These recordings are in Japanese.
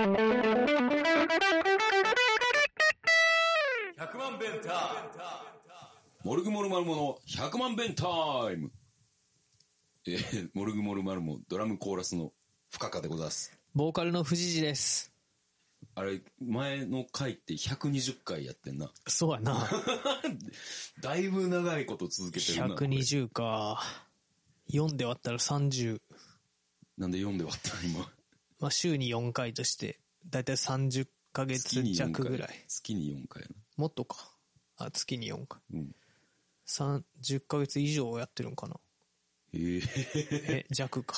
100万弁タイムモルグモルマルモの100万弁タイムえー、モルグモルマルモドラムコーラスの深川でございます。ボーカルの藤次です。あれ、前の回って120回やってんな。そうやな。だいぶ長いこと続けてるな。これ120か。4で割ったら30。なんで読んで割ったの今。まあ週に4回として、だいたい30ヶ月4弱ぐらい。月に4回。もっとか。あ、月に4回。うん。30ヶ月以上やってるんかな。えー、え、弱か。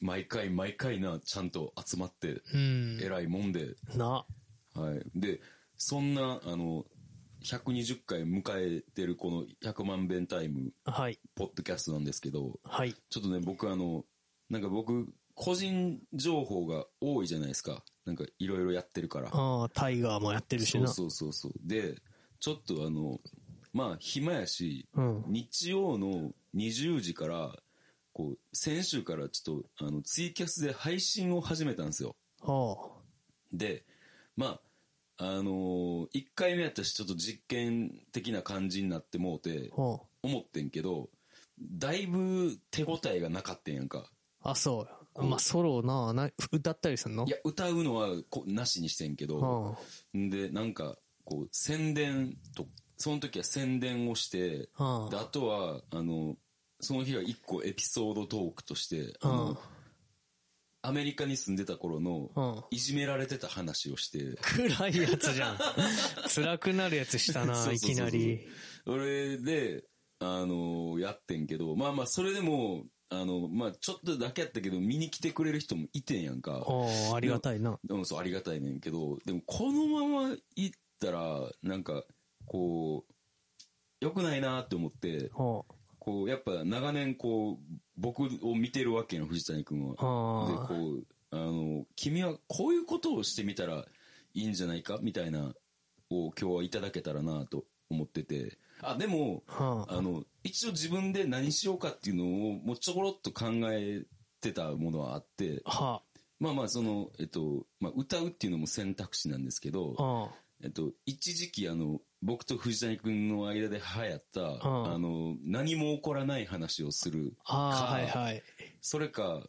毎回毎回な、ちゃんと集まって、うん。偉いもんで、な。はい。で、そんな、あの、120回迎えてるこの100万弁タイム、はい。ポッドキャストなんですけど、はい。ちょっとね、僕あの、なんか僕、個人情報が多いじゃないですか。なんかいろいろやってるから。ああ、タイガーもやってるしな。そうそうそうそう。で、ちょっとあの、まあ、暇やし、うん日曜の20時から、こう、先週からちょっと、あの、ツイキャスで配信を始めたんですよ。あで、まあ、あのー、1回目やったし、ちょっと実験的な感じになってもうてあ。、あ思ってんけど、だいぶ手応えがなかったんやんか。あ。あ、そう。まあ、ソロな、な、歌ったりすんの？いや、歌うのはこなしにしてんけど、んで、なんか、こう、宣伝と、その時は宣伝をして、はあ。であとは、あの、その日は一個エピソードトークとして、あはの、アメリカに住んでた頃のは、いじめられてた話をして、暗いやつじゃん。辛くなるやつしたな、いきなり。それで、あのやってんけど、まあまあ、それでも、あの、まあ、ちょっとだけやったけど、見に来てくれる人もいてんやんか。おーありがたいな。でもそう、ありがたいねんけど、でもこのまま行ったら、なんか、こう、良くないなって思って、ほうこう、やっぱ長年こう、僕を見てるわけよ、藤谷君は。で、あこう、あの、君はこういうことをしてみたらいいんじゃないかみたいな、を今日はいただけたらなと思ってて。あ、でも、はああの、一応自分で何しようかっていうのを、もうちょころっと考えてたものはあって、はまあまあ、その、えっと、まあ、歌うっていうのも選択肢なんですけど、あ。あえっと、一時期あの、僕と藤谷君の間で流行った、んあの、何も起こらない話をするあ。ああ、かはいはい。それか、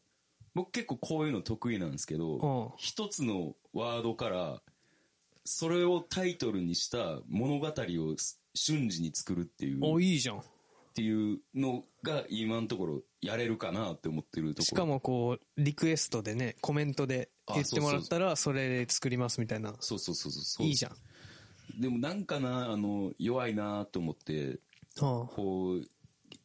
僕結構こういうの得意なんですけどうん、一つのワードから、それをタイトルにした物語を瞬時に作るっていう、お、っいいじゃん。ていうのが今のところやれるかなって思ってるところ。しかもこう、リクエストでね、コメントで言ってもらったら、それで作りますみたいな。そうそうそうそう。いいじゃん。でもなんかな、あの、弱いなと思って、はこう、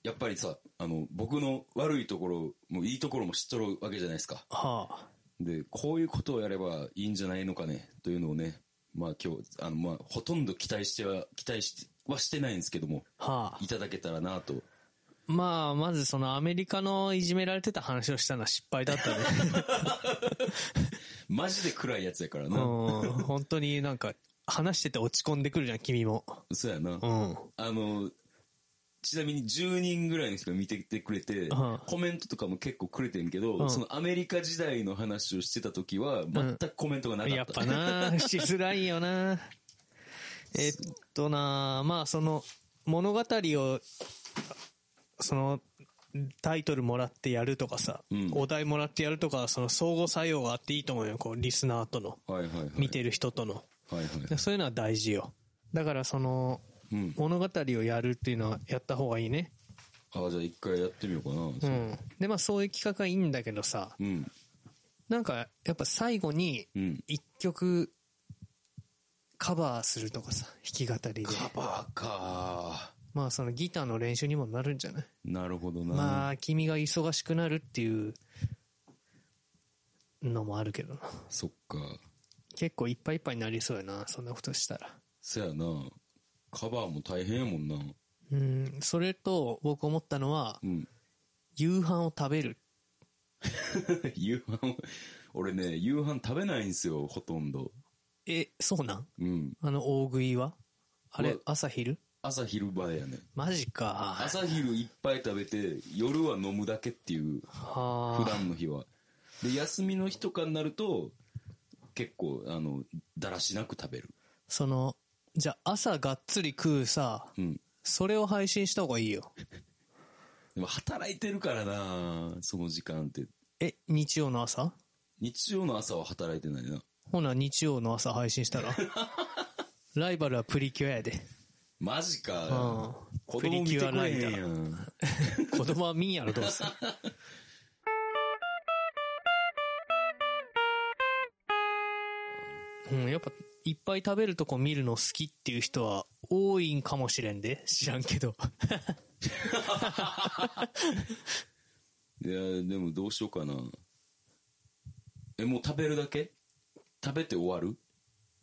やっぱりさ、あの、僕の悪いところもいいところも知っとるわけじゃないですか。あ。はあ。で、こういうことをやればいいんじゃないのかね、というのをね、まあ今日、あの、まあ、ほとんど期待しては、期待しはしてないんですけども、はあ。いただけたらなと。まあ、まずそのアメリカのいじめられてた話をしたのは失敗だったね。マジで暗いやつやからうな。ん。本当になんか、話してて落ち込んでくるじゃん、君も。そうやな。うん。あの、ちなみに10人ぐらいの人が見てきてくれて、うんコメントとかも結構くれてんけど、うんそのアメリカ時代の話をしてた時は、全くコメントがなかった。やっぱな、しづらいよな。えっとな、まあその物語を、そのタイトルもらってやるとかさ、うんお題もらってやるとか、その相互作用があっていいと思うよ、こうリスナーとの、はいはいはい。見てる人との。はいはい。でそういうのは大事よ。だからそのうん。物語をやるっていうのはやった方がいいね。ああ、じゃあ一回やってみようかな。うん。で、まあそういう企画はいいんだけどさ、うん。なんかやっぱ最後にうん。一曲カバーするとかさ、弾き語りで。カバーか。まあそのギターの練習にもなるんじゃない？なるほどな。まあ君が忙しくなるっていうのもあるけどな。そっか。結構いっぱいいっぱいになりそうやな、そんなことしたら。そやな。カバーも大変やもんな。うん、それと僕思ったのはう、ん。夕飯を食べる。夕飯、俺ね、夕飯食べないんすよ、ほとんど。え、そうなん？うん。あの大食いは？あれ朝昼？朝昼場やね。マジか。朝昼いっぱい食べて、夜は飲むだけっていう、はあ。普段の日は。で、休みの日とかになると、結構、あの、だらしなく食べる。その、じゃあ朝がっつり食うさ、うん。それを配信した方がいいよ。でも働いてるからなその時間って。え、日曜の朝？日曜の朝は働いてないな。ほな、日曜の朝配信したら ライバルはプリキュアやで。マジうんか。。子プリキ供見てくュアライタれへんやー。ん。子供は見んやろ、どうせ。うん、やっぱ、いっぱい食べるとこ見るの好きっていう人は多いんかもしれんで。知らんけど。いや、でもどうしようかな。え、もう食べるだけ？食べて終わる？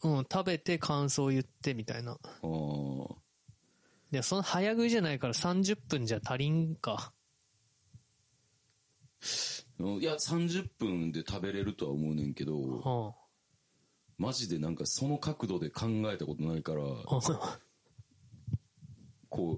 うん、食べて感想言ってみたいな。ああ。いや、その早食いじゃないから30分じゃ足りんか。いや、30分で食べれるとは思うねんけど、うん。マジでなんかその角度で考えたことないから、こう、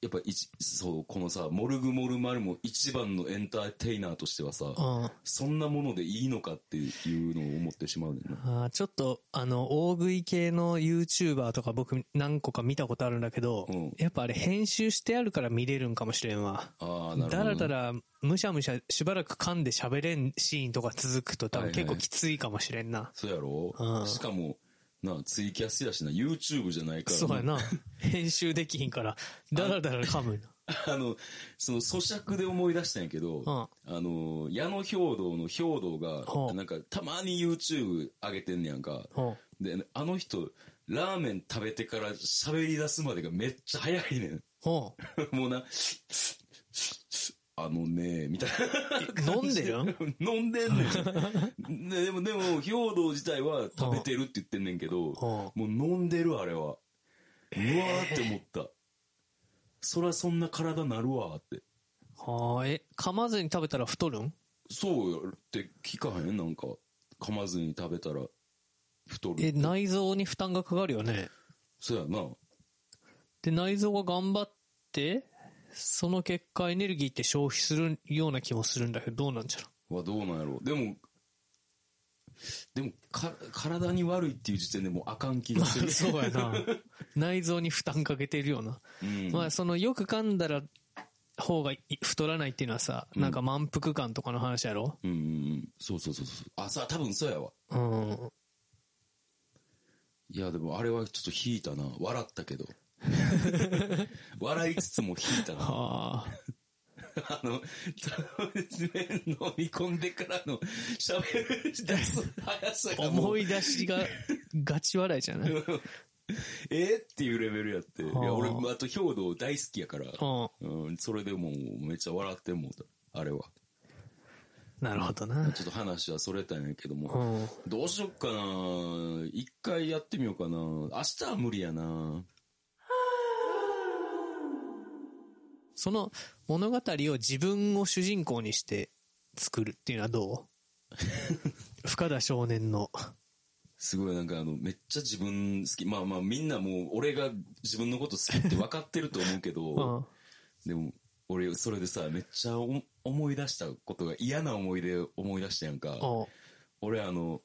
やっぱ一、そう、このさ、モルグモルマルも一番のエンターテイナーとしてはさ、うん。そんなものでいいのかっていうのを思ってしまうねんな。あーちょっと、あの、大食い系の YouTuber とか僕何個か見たことあるんだけど、うんやっぱあれ編集してあるから見れるんかもしれんわ。ああ、なるほど。だらだら、むしゃむしゃしばらく噛んで喋れんシーンとか続くと多分はいはい結構きついかもしれんな。そうやろ、うんしかも、な、ツイキャスやしな、YouTube じゃないからそうやな。編集できひんから、だらだら噛むな。あの、その咀嚼で思い出したんやけど、んあの、矢野兵道の兵道が、はあなんかたまに YouTube 上げてんねやんか。うん。で、あの人、ラーメン食べてから喋り出すまでがめっちゃ早いねん。うん。もうな、あのね、みたいな。飲んでるん？飲んでん ねん。ででも、でも、兵道自体は食べてるって言ってんねんけど、もう飲んでる、あれは。うわーって思った。そりゃそんな体なるわーって。はあ、え、噛まずに食べたら太るん？そうよって聞かへん？なんか、噛まずに食べたら太る。え、内臓に負担がかかるよね。そうやな。で、内臓が頑張って、その結果エネルギーって消費するような気もするんだけど、どうなんじゃろはどうなんやろう。でも、でもか、体に悪いっていう時点でもうあかん気がする。そうやな。内臓に負担かけてるような。うん。まあ、その、よく噛んだら、方がい太らないっていうのはさ、なんか満腹感とかの話やろ？うんうんうん。そうそうそうそう。あ、さ、多分そうやわ。うん。いや、でもあれはちょっと引いたな。笑ったけど。笑いつつも引いたな。はあ。あの、麺飲み込んでからの喋る出す速さが思い出しが、ガチ笑いじゃない？えーっていうレベルやって。いや、はあ俺、あと兵道大好きやから。うん。うん、それでもうめっちゃ笑ってもうた。あれは。なるほどな。ちょっと話はそれたんやけども。うん。どうしよっかな一回やってみようかな明日は無理やなその物語を自分を主人公にして作るっていうのはどう？深田少年の。すごいなんかあの、めっちゃ自分好き。まあまあみんなもう俺が自分のこと好きって分かってると思うけうど、ん。でも俺それでさ、めっちゃお思い出したことが嫌な思い出思い出したやんか。お俺あの、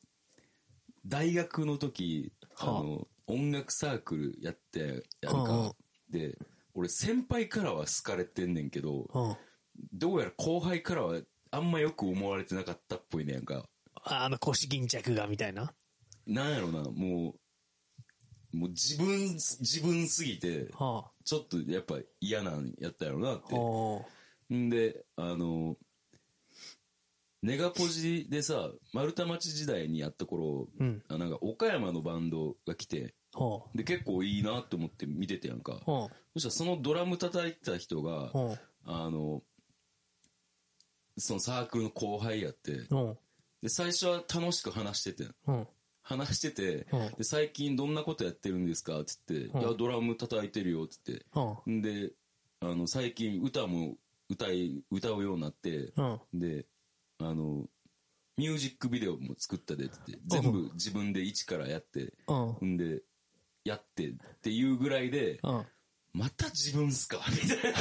大学の時、あの、音楽サークルやって、やるか。で、俺先輩からは好かれてんねんけど、うん。どうやら後輩からはあんまよく思われてなかったっぽいねやんか。あの腰巾着がみたいな？なんやろな、もう、もう自分、自分すぎて、はちょっとやっぱ嫌なんやったやろなっあ。て。おんで、あの、ネガポジでさ、丸太町時代にやった頃、うん。あなんか岡山のバンドが来て、ほで、結構いいなって思って見ててやんかう。。ほそしたらそのドラム叩いてた人がう。、ほあの、そのサークルの後輩やって、で、最初は楽しく話してて。話してて、うんで、最近どんなことやってるんですかって言って、うんいや、ドラム叩いてるよって言って、で、あの、最近歌も歌い、歌うようになって。で、あの、ミュージックビデオも作ったでって言って、全部自分で一からやって、うん。んで、やってっていうぐらいで、うん。また自分っすか？みたいな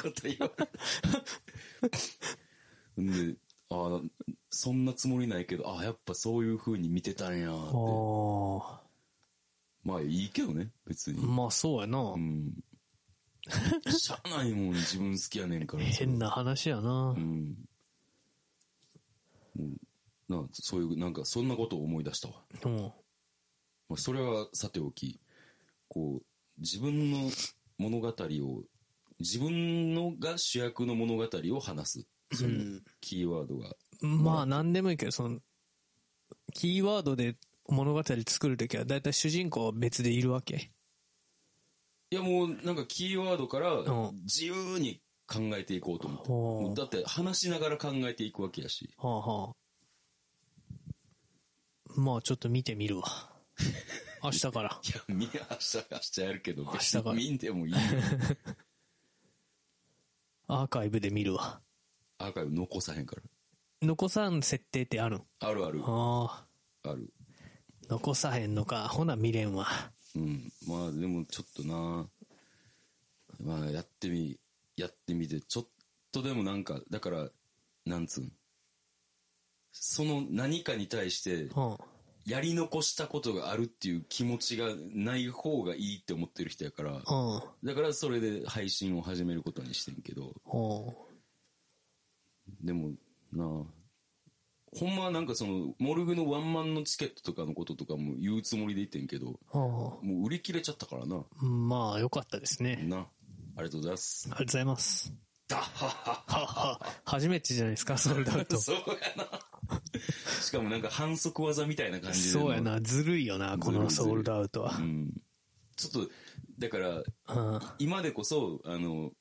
こと言われて。んで、ああ、そんなつもりないけど、ああ、やっぱそういう風に見てたんやって。あまあいいけどね、別あ。に。まあそうやな。うん。しゃあないもん、自分好きやねんから。変な話やなう。ん。もうなそういう、なんか、そんなことを思い出したわ。うん。まあ、それはさておき、こう、自分の物語を、自分のが主役の物語を話す。そのうんキーワードが。まあ何でもいいけど、その、キーワードで物語作るときは、だいたい主人公は別でいるわけ。いやもうなんかキーワードからうん自由に考えていこうと思って。だって話しながら考えていくわけやし。はあはあ。まあちょっと見てみるわ。明日から。いや、明日、明日やるけど、明日から見んでもいいよ。アーカイブで見るわ。アーカイブ残さへんから。残さん設定ってあるん？あるある。ああ。ある。残さへんのか。ほな見れんわ。うん。まあでもちょっとな、まあやってみ、やってみて、ちょっとでもなんか、だから、なんつうん？その何かに対して、うん。やり残したことがあるっていう気持ちがない方がいいって思ってる人やから、うん。だからそれで配信を始めることにしてんけど、うん。でもなあほんまはなんかその、モルグのワンマンのチケットとかのこととかも言うつもりで言ってんけど、もう売り切れちゃったからな。うん。まあよかったですね。な。ありがとうございますあ。りがとうございます。だはははは。初めてじゃないですか、ソールドアウト。そうやな。しかもなんか反則技みたいな感じで。そうや。な。ずるいよな、このソールドアウトはう。ん。ちょっと、だから、うん。今でこそ、あの、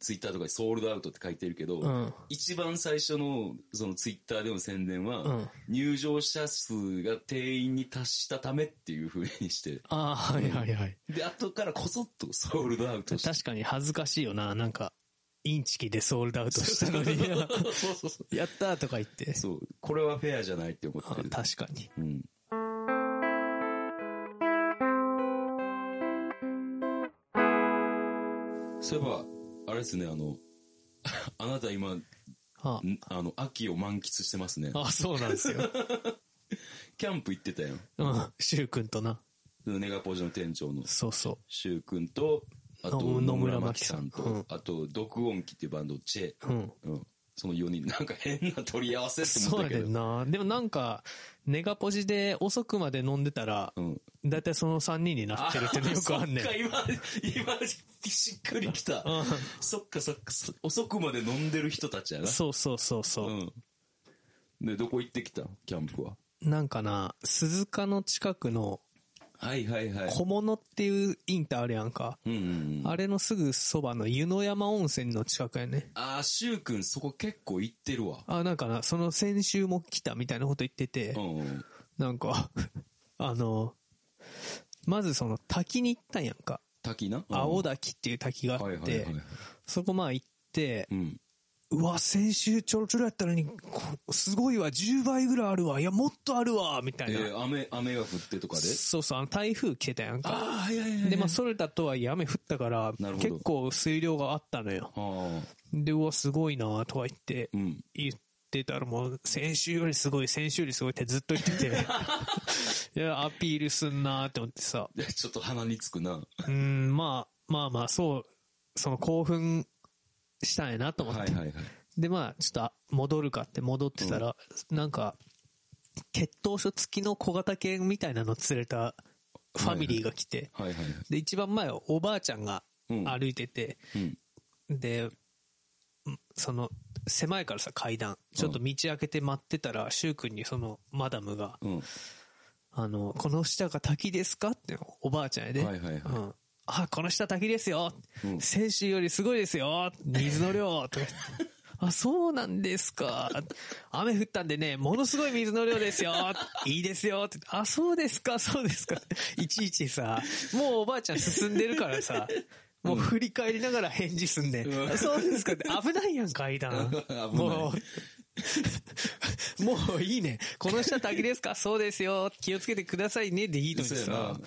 ツイッターとかにソールドアウトって書いてるけど、うん一番最初のそのツイッターでの宣伝は、うん入場者数が定員に達したためっていう風にして、ああ、はいはいはい。で、後からこそっとソールドアウトして。確かに恥ずかしいよな。なんか、インチキでソールドアウトしたのに。そうそうそう。やったーとか言って。そう。これはフェアじゃないって思ってる。あ確かに。うん。そういえば、あれですね、あの、あなた今、んああの、秋を満喫してますね。あ、そうなんですよ。キャンプ行ってたよ。うん。シュウ君とな。ネガポジの店長のそうそシュウ君と、あとの野村真紀さんと、あと、毒音機っていうバンド、チェ。う。うん。うん。その4人、なんか変な取り合わせってそうや思ったけど。ねんな。でもなんか、ネガポジで遅くまで飲んでたら、うん。だいたいその3人になってるってのよくあんねんそっ。か、今、今、しっくりきた。うそっかそっか、そ遅くまで飲んでる人たちやな。そうそうそうそう。うん。で、どこ行ってきた？キャンプは。なんかな、鈴鹿の近くのはいはいはい。小物っていうインターあるやんか。うんうんうん。あれのすぐそばの湯の山温泉の近くやね。あー、しゅうくんそこ結構行ってるわ。あ、なんかな、その先週も来たみたいなこと言っててう、んうん。なんか、あの、まずその滝に行ったんやんか。滝な？青滝っていう滝があはいってはいはい。、そこまあ行って、うん。うわ、先週ちょろちょろやったのに、こすごいわ、10倍ぐらいあるわ、いや、もっとあるわ、みたいな。えー、雨、雨が降ってとかで？そうそう、あの台風来てたやんか。ああ、はいはいはい。で、まあ、それだとはいえ雨降ったから、結構水量があったのよ。で、うわ、すごいなとか言って、うん。言ってたらもう、先週よりすごい、先週よりすごいってずっと言ってて、いや、アピールすんなって思ってさ、でちょっと鼻につくな。うん、まあ、まあまあ、そう、その興奮したんやなと思って。はいはいはい。で、まあ、ちょっとあ戻るかって戻ってたら、なんか、血統書付きの小型犬みたいなの連れたファミリーが来て、はいはいはい。で、一番前はおばあちゃんがうん歩いてて、うん。で、んその、狭いからさ、階段。ちょっと道開けて待ってたら、シュウ君にその、マダムが、うん。あの、この下が滝ですか？って、おばあちゃんやで。はいはいはいうん。あ、この下滝ですよ。うん先週よりすごいですよ。水の量。とかあ、そうなんですか。雨降ったんでね、ものすごい水の量ですよ。いいですよ。あ、そうですか、そうですか。いちいちさ、もうおばあちゃん進んでるからさ、もう振り返りながら返事すんで、うんあそうですかって危ないやん、階段。もう、もういいね。この下滝ですか？そうですよ。気をつけてくださいね。でいいのにさな。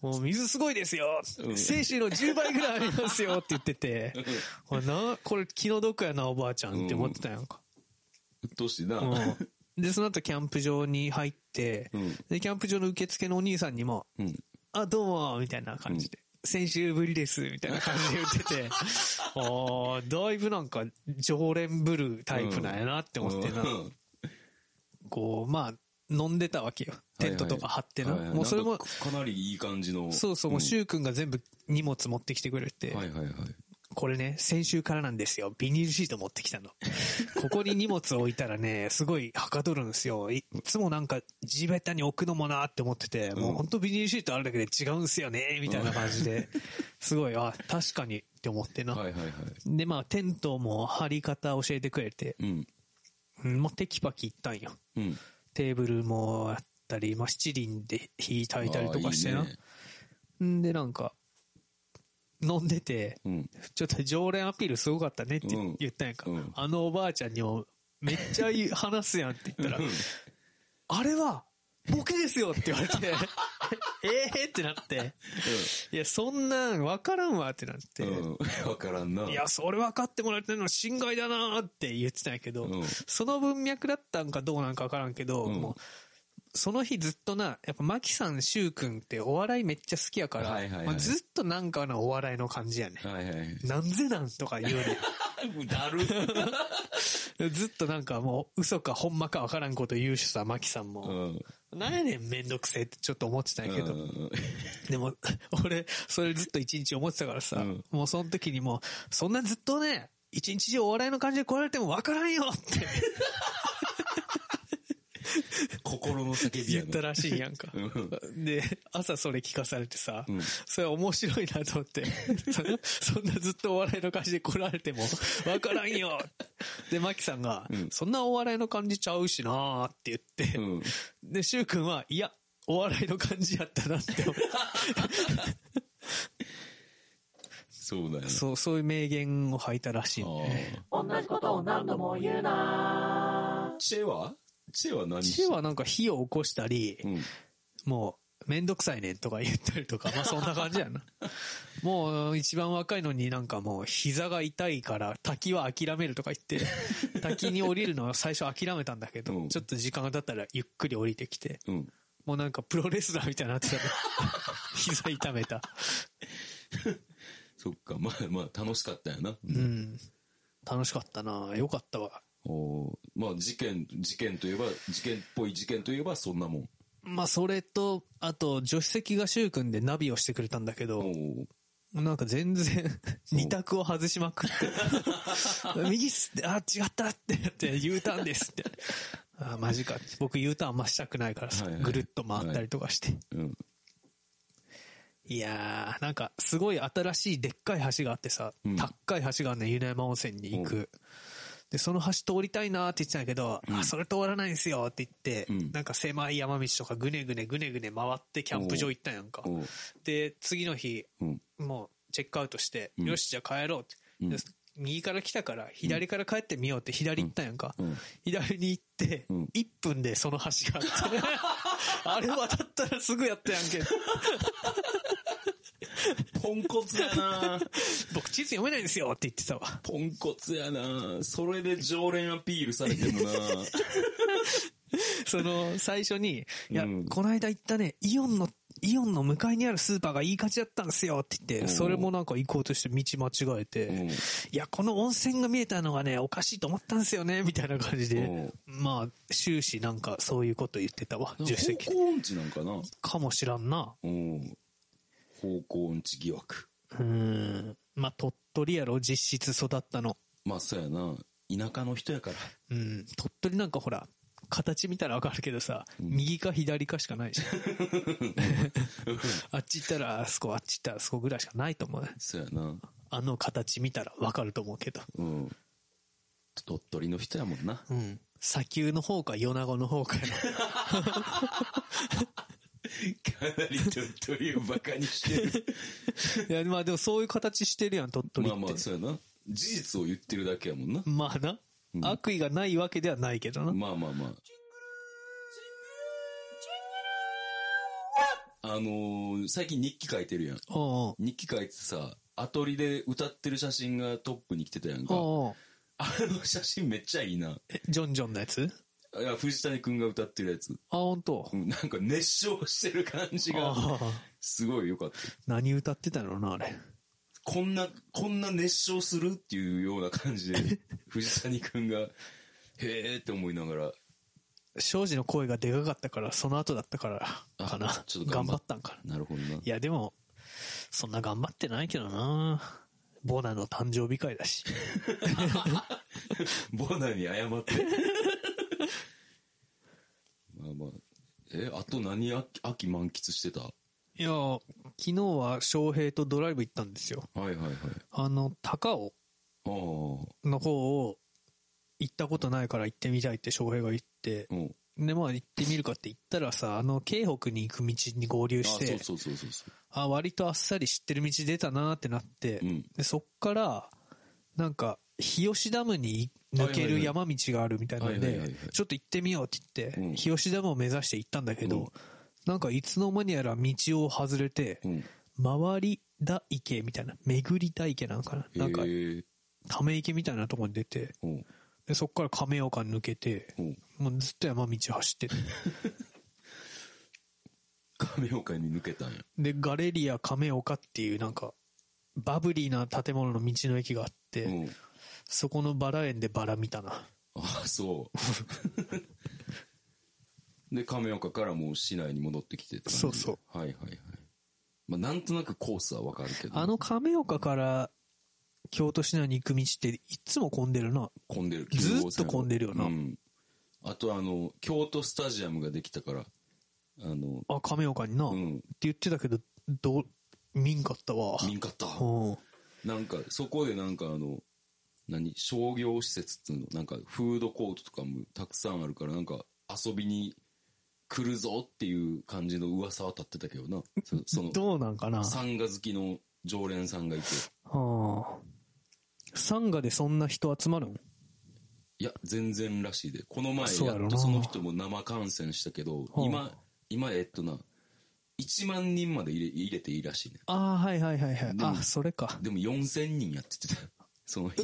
もう水すごいですよ。うん精子の10倍ぐらいありますよって言ってて、あな、これ気の毒やな、おばあちゃんって思ってたやんか。うっとうしいな。うんで、その後キャンプ場に入って、うん。で、キャンプ場の受付のお兄さんにも、うん。あ、どうも、みたいな感じで。先週ぶりです、みたいな感じで言ってて、ああ、だいぶなんか常連ぶるタイプなんやなって思ってな。うんこう、まあ、飲んでたわけよ。テントとか張ってな。はいはいもうそれもかかなりいい感じの。そうそう、もう、んシュウ君が全部荷物持ってきてくれて、はいはいはい。これね、先週からなんですよ。ビニールシート持ってきたの。ここに荷物置いたらね、すごいはかどるんですよ。いつもなんか地べたに置くのもなって思ってて、もう本当ビニールシートあるだけで違うんすよね、みたいな感じで、すごい、あ、確かにって思ってな。はいはいはい。で、まあ、テントも張り方教えてくれて、うん。うんもうテキパキ行ったんよ。うん。テーブルもあったり、まあ、七輪で火焚いたりとかしてな。あーいいねんで、なんか、飲んでて、うん。ちょっと常連アピールすごかったねってうん言ったんやんか。うんあのおばあちゃんにもめっちゃいい 話すやんって言ったら、あれはボケですよって言われて、ええってなって、いや、そんなん分からんわってなって、うん。わからんな。いや、それ分かってもらえてるのは心外だなって言ってたんやけど、うんその文脈だったんかどうなんか分からんけど、うんもう、その日ずっとな、やっぱマキさん、シュウ君ってお笑いめっちゃ好きやから、はいはいはいまあずっとなんかのお笑いの感じやね。はいはい。なんぜなんとか言うね。だる。ずっとなんかもう嘘かほんまかわからんこと言うしさ、マキさんうも。ん。なんやねんめんどくせえってちょっと思ってたんやけど。うんでも、俺、それずっと一日思ってたからさ、うん。もうその時にもう、そんなずっとね、一日中お笑いの感じで来られてもわからんよって 心の叫びやな。言ったらしいやんか。うんで、朝それ聞かされてさ、うんそれ面白いなと思って、そんなずっとお笑いの感じで来られてもわからんよで、マキさんが、うんそんなお笑いの感じちゃうしなーって言って、うん。で、シュウ君は、いや、お笑いの感じやったなって思って。そうだよね。そう、そういう名言を吐いたらしいね。あ同じことを何度も言うなーチェは？チェは何チェはなんか火を起こしたり、うん。もう、めんどくさいねんとか言ったりとか、まあそんな感じやな。もう一番若いのになんかもう膝が痛いから滝は諦めるとか言って、滝に降りるのは最初諦めたんだけど、うんちょっと時間が経ったらゆっくり降りてきて、うん。もうなんかプロレスラーみたいになってたね。膝痛めた。そっか。まあまあ、楽しかったよな。うん。楽しかったなよかったわ。おーまあ、事件、事件といえば、事件っぽい事件といえば、そんなもん。まあそれと、あと助手席がシュウ君でナビをしてくれたんだけど、なんか全然二択を外しまくって。右っすって、あ、違ったってやって U ターンですって。あ、マジか。僕 U ターンあんましたくないからさ、はいはいぐるっと回ったりとかして。うん。いやー、なんかすごい新しいでっかい橋があってさ、うん高い橋があるね、湯山温泉に行く。で、その橋通りたいなーって言ってたんだけど、うんあ、それ通らないんすよって言って、うんなんか狭い山道とかぐねぐねぐねぐね回ってキャンプ場行ったんやんか。で、次の日、うん。もうチェックアウトして、うんよし、じゃあ帰ろうって。右から来たから、左から帰ってみようって左行ったんやんか。うん。左に行って、うん1分でその橋があって。あれ渡ったらすぐやったやんけ。ポンコツやな僕地図読めないんですよって言ってたわ。ポンコツやなそれで常連アピールされてもな その、最初に、いや、うんこの間行ったね、イオンの、イオンの向かいにあるスーパーがいい感じだったんですよって言って、うんそれもなんか行こうとして道間違えて、うん。いや、この温泉が見えたのがね、おかしいと思ったんですよね、みたいな感じで。まあ、終始なんかそういうこと言ってたわ、助手席方。向音痴なんかなかもしらんな。うん。方向音痴疑惑。うーん。まあ、鳥取やろ、実質育ったの。まあ、そうやな。田舎の人やから。うん。鳥取なんかほら、形見たらわかるけどさ、右か左かしかないじゃん。あっち行ったらあそこ、あっち行ったらあそこぐらいしかないと思うね。そうやな。あの形見たらわかると思うけど。うん。鳥取の人やもんな。うん。砂丘の方か米子の方かやな。かなり鳥取をバカにしてる。いや、まあでもそういう形してるやん、鳥取って。まあまあ、そうやな。事実を言ってるだけやもんな。まあな、うん悪意がないわけではないけどな。まあまあまあ。あのー最近日記書いてるやん。おう日記書いてさ、アトリで歌ってる写真がトップに来てたやんか。おうおうあの写真めっちゃいいな。え、ジョンジョンのやつ？いや、藤谷くんが歌ってるやつ。あ、本当。うんなんか熱唱してる感じが。すごい良かった。何歌ってたのな、あれ。こんな、こんな熱唱するっていうような感じで、藤谷くんが、へーって思いながら、庄司の声がでかかったから、その後だったから、かあな。ちょっと頑張ったんかな。なるほどな。いや、でも、そんな頑張ってないけどな。ボナの誕生日会だし。ボナに謝って。まあまあ。え、あと何秋秋満喫してた？はいや、昨日は翔平とドライブ行ったんですよ。いはいはい。あの、高尾ああ。の方を行ったことないから行ってみたいって翔平が言って、うん。で、まあ行ってみるかって言ったらさ、あの、京北に行く道に合流あして、そうそうそうそうそう。あ、割とあっさり知ってる道出たなってなって、うん。で、そっから、なんか、日吉ダムに抜ける山道があるみたいなんでちょっと行ってみようって言って、うん日吉ダムを目指して行ったんだけど、うんなんかいつの間にやら道を外れて、うん。回りだ池みたいな、巡りだ池なんかな。なんか。ため池みたいなところに出て、うん。でそっから亀岡に抜けて、うん。もうずっと山道走ってて。亀岡に抜けたんや。で、ガレリア亀岡っていうなんか、バブリーな建物の道の駅があって、うん。そこのバラ園でバラ見たな。ああ、そう。で、亀岡からもう市内に戻ってきてそうそう。はいはいはい。まあ、なんとなくコースはわかるけど。あの亀岡から京都市内に行く道っていつも混んでるな。混んでる。ずーっと混んでるよなうん。あとあの、京都スタジアムができたから、あの、あ、亀岡にな。ってうん。言ってたけど、どう、見んかったわ。見んかった。うん。なんか、そこでなんかあの、何？商業施設っていうの？なんか、フードコートとかもたくさんあるから、なんか、遊びに来るぞっていう感じの噂は立ってたけどな。そその、どうなんかな？サンガ好きの常連さんがいて。はあ。サンガでそんな人集まるん？いや、全然らしいで。この前、やっとその人も生観戦したけど、はあ今、今、えっとな、1万人まで入れ入れていいらしいね。ああ、はいはいはいはい。あ、それか。でも4000人やっててた。その日。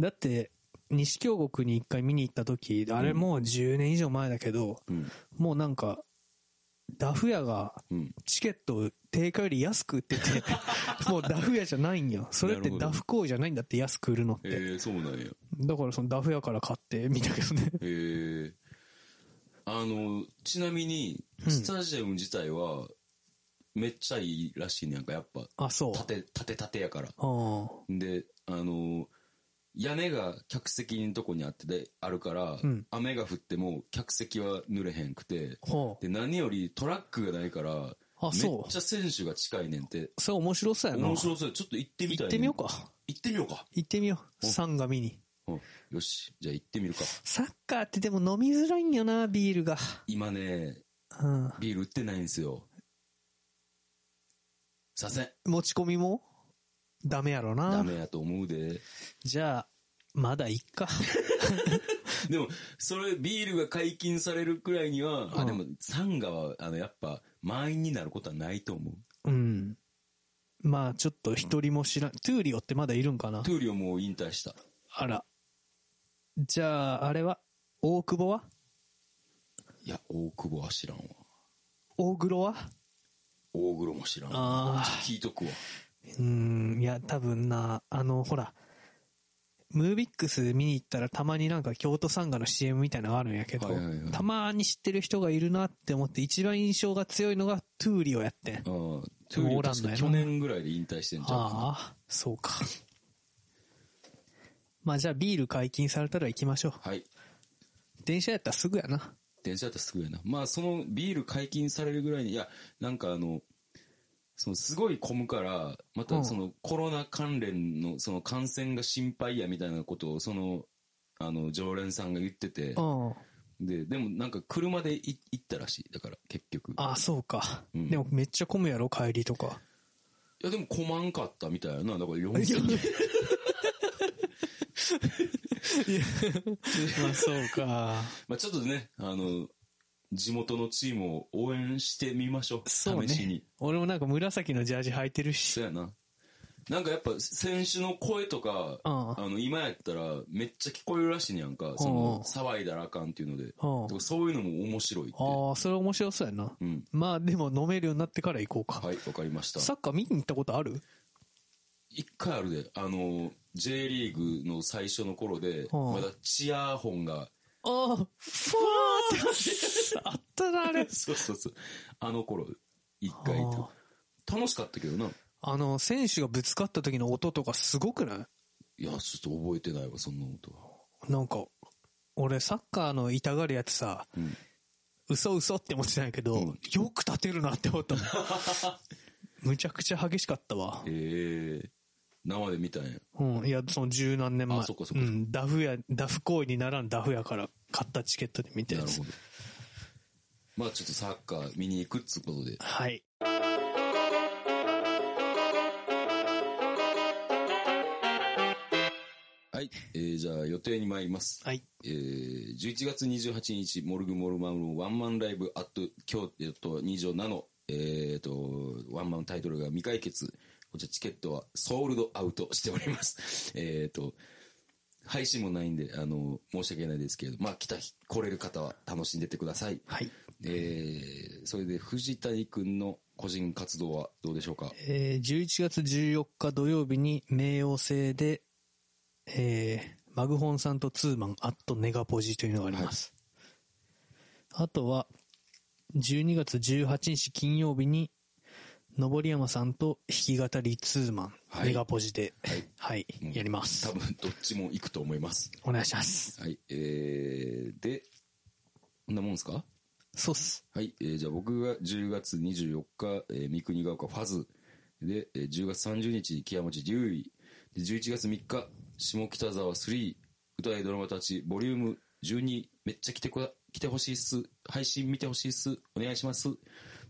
だって、西京極に一回見に行った時、あれもう10年以上前だけど、うん。もうなんか、ダフ屋がうん。チケットを定価より安く売ってて、もうダフ屋じゃないんよ。それってダフ行為じゃないんだって安く売るのって。えー、そうなんや。だからそのダフ屋から買ってみたけどね。えー、あの、ちなみに、うんスタジアム自体は、めっちゃいいらしいねやんか、やっぱ。あ、そう。縦、縦縦やから。あで、あの、屋根が客席のとこにあってで、あるから、うん雨が降っても客席は濡れへんくて、あ。ほう。で、何よりトラックがないから、あ、めっそうち。ゃ選手が近いねんて。それ面白そうやな。面白そう。ちょっと行ってみたい、行ってみようか。行ってみようか。行ってみよう。おサンガ見に。うんよし。じゃあ行ってみるか。サッカーってでも飲みづらいんよな、ビールが。今ね、うん。ビール売ってないんですよ。させん。持ち込みも？ダメやろな。ダメやと思うで。じゃあ、まだいっか。でも、それ、ビールが解禁されるくらいには、あ、うんでも、サンガは、あの、やっぱ、満員になることはないと思う。うん。まあ、ちょっと一人も知らん。トゥーリオってまだいるんかな？トゥーリオもう引退した。あら。じゃあ、あれは？大久保は？いや、大久保は知らんわ。大黒は？大黒も知らんわ。ああ。聞いとくわ。うん、いや、多分な、あの、ほら、 MOVIX 見に行ったらたまになんか京都サンガの CM みたいなのがあるんやけど、はいはいはいたまに知ってる人がいるなって思って一番印象が強いのがトゥーリオやってん。ああ、トゥーリオ確か去年ぐらいで引退してんじゃん。ああ、そうか。まあじゃあビール解禁されたら行きましょう。はい。電車やったらすぐやな。電車だったらすぐやな。まあ、そのビール解禁されるぐらいに、いや、なんかあの、そのすごい混むから、まうんたそのコロナ関連のその感染が心配やみたいなことを、その、あの、常連さんが言ってて、うん。で、でもなんか車でい行ったらしい。だから、結局。ああ、そうか。うんでもめっちゃ混むやろ、帰りとか。いや、でも混まんかったみたいやな。だから4000人。まあそうか。まあちょっとね、あの、地元のチームを応援してみましょう。そう試しにね。。俺もなんか紫のジャージ履いてるし。そうやな。なんかやっぱ選手の声とか、うんあの今やったらめっちゃ聞こえるらしいねやんか。その騒いだらあかんっていうので。そういうのも面白いって。ああ、それ面白そうやな。うん。まあでも飲めるようになってから行こうか。はい、わかりました。サッカー見に行ったことある？一回あるで、あの、J リーグの最初の頃で、うんまだチアーホンが、ああ、ふわーってあったな、あれ。そうそうそう。あの頃、一回と。楽しかったけどな。あの、選手がぶつかった時の音とかすごくない？いや、ちょっと覚えてないわ、そんな音は。なんか、俺サッカーの痛がるやつさ、うん。嘘嘘って思ってたんやけど、うんよく立てるなって思った。むちゃくちゃ激しかったわ。ええ生で見たんや。うん。いや、その十何年前。あそっかそっかうん。ダフや、ダフ行為にならんダフやから買ったチケットで見たやつなるほ。ど。まあちょっとサッカー見に行くっつうことで。はい。はい。えー、じゃあ予定に参ります。はい。えー、11月28日、モルグモルマンのワンマンライブアット京都2条7、えーと、ワンマンタイトルが未解決。こちらチケットはソールドアウトしております。えーと、配信もないんで、あの、申し訳ないですけれど、まあ来た日、来れる方は楽しんでってください。はい。えー、それで藤谷くんの個人活動はどうでしょうか？えー、11月14日土曜日に冥王星で、えー、マグホンさんとツーマンアットネガポジというのがあります。あとは、12月18日金曜日に、登山さんと弾き語りツーマン、はいネガポジで、はいはい、やります多。分どっちも行くと思います。お願いします。はい、えー、で、こんなもんですか？そうっす。はい、えーじゃあ僕が10月24日、えー三国ヶ丘ファズ。で、えー10月30日、木屋町竜医。で、11月3日、下北沢3、歌いドラマたち、ボリューム12、めっちゃ来てこ、来てほしいっす。配信見てほしいっす。お願いします。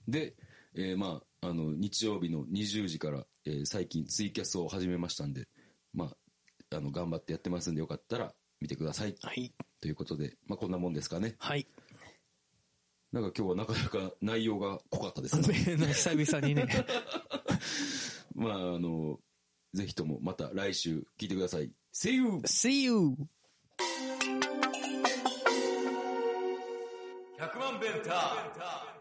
で、えーまあ、あの、日曜日の20時から、えー最近ツイキャスを始めましたんで、まあ、あの、頑張ってやってますんで、よかったら見てください。はい。ということで、まあ、こんなもんですかね。はい。なんか今日はなかなか内容が濃かったですね。久々にね。まあ、あの、ぜひともまた来週聞いてください。See you! See you! 100万ベンター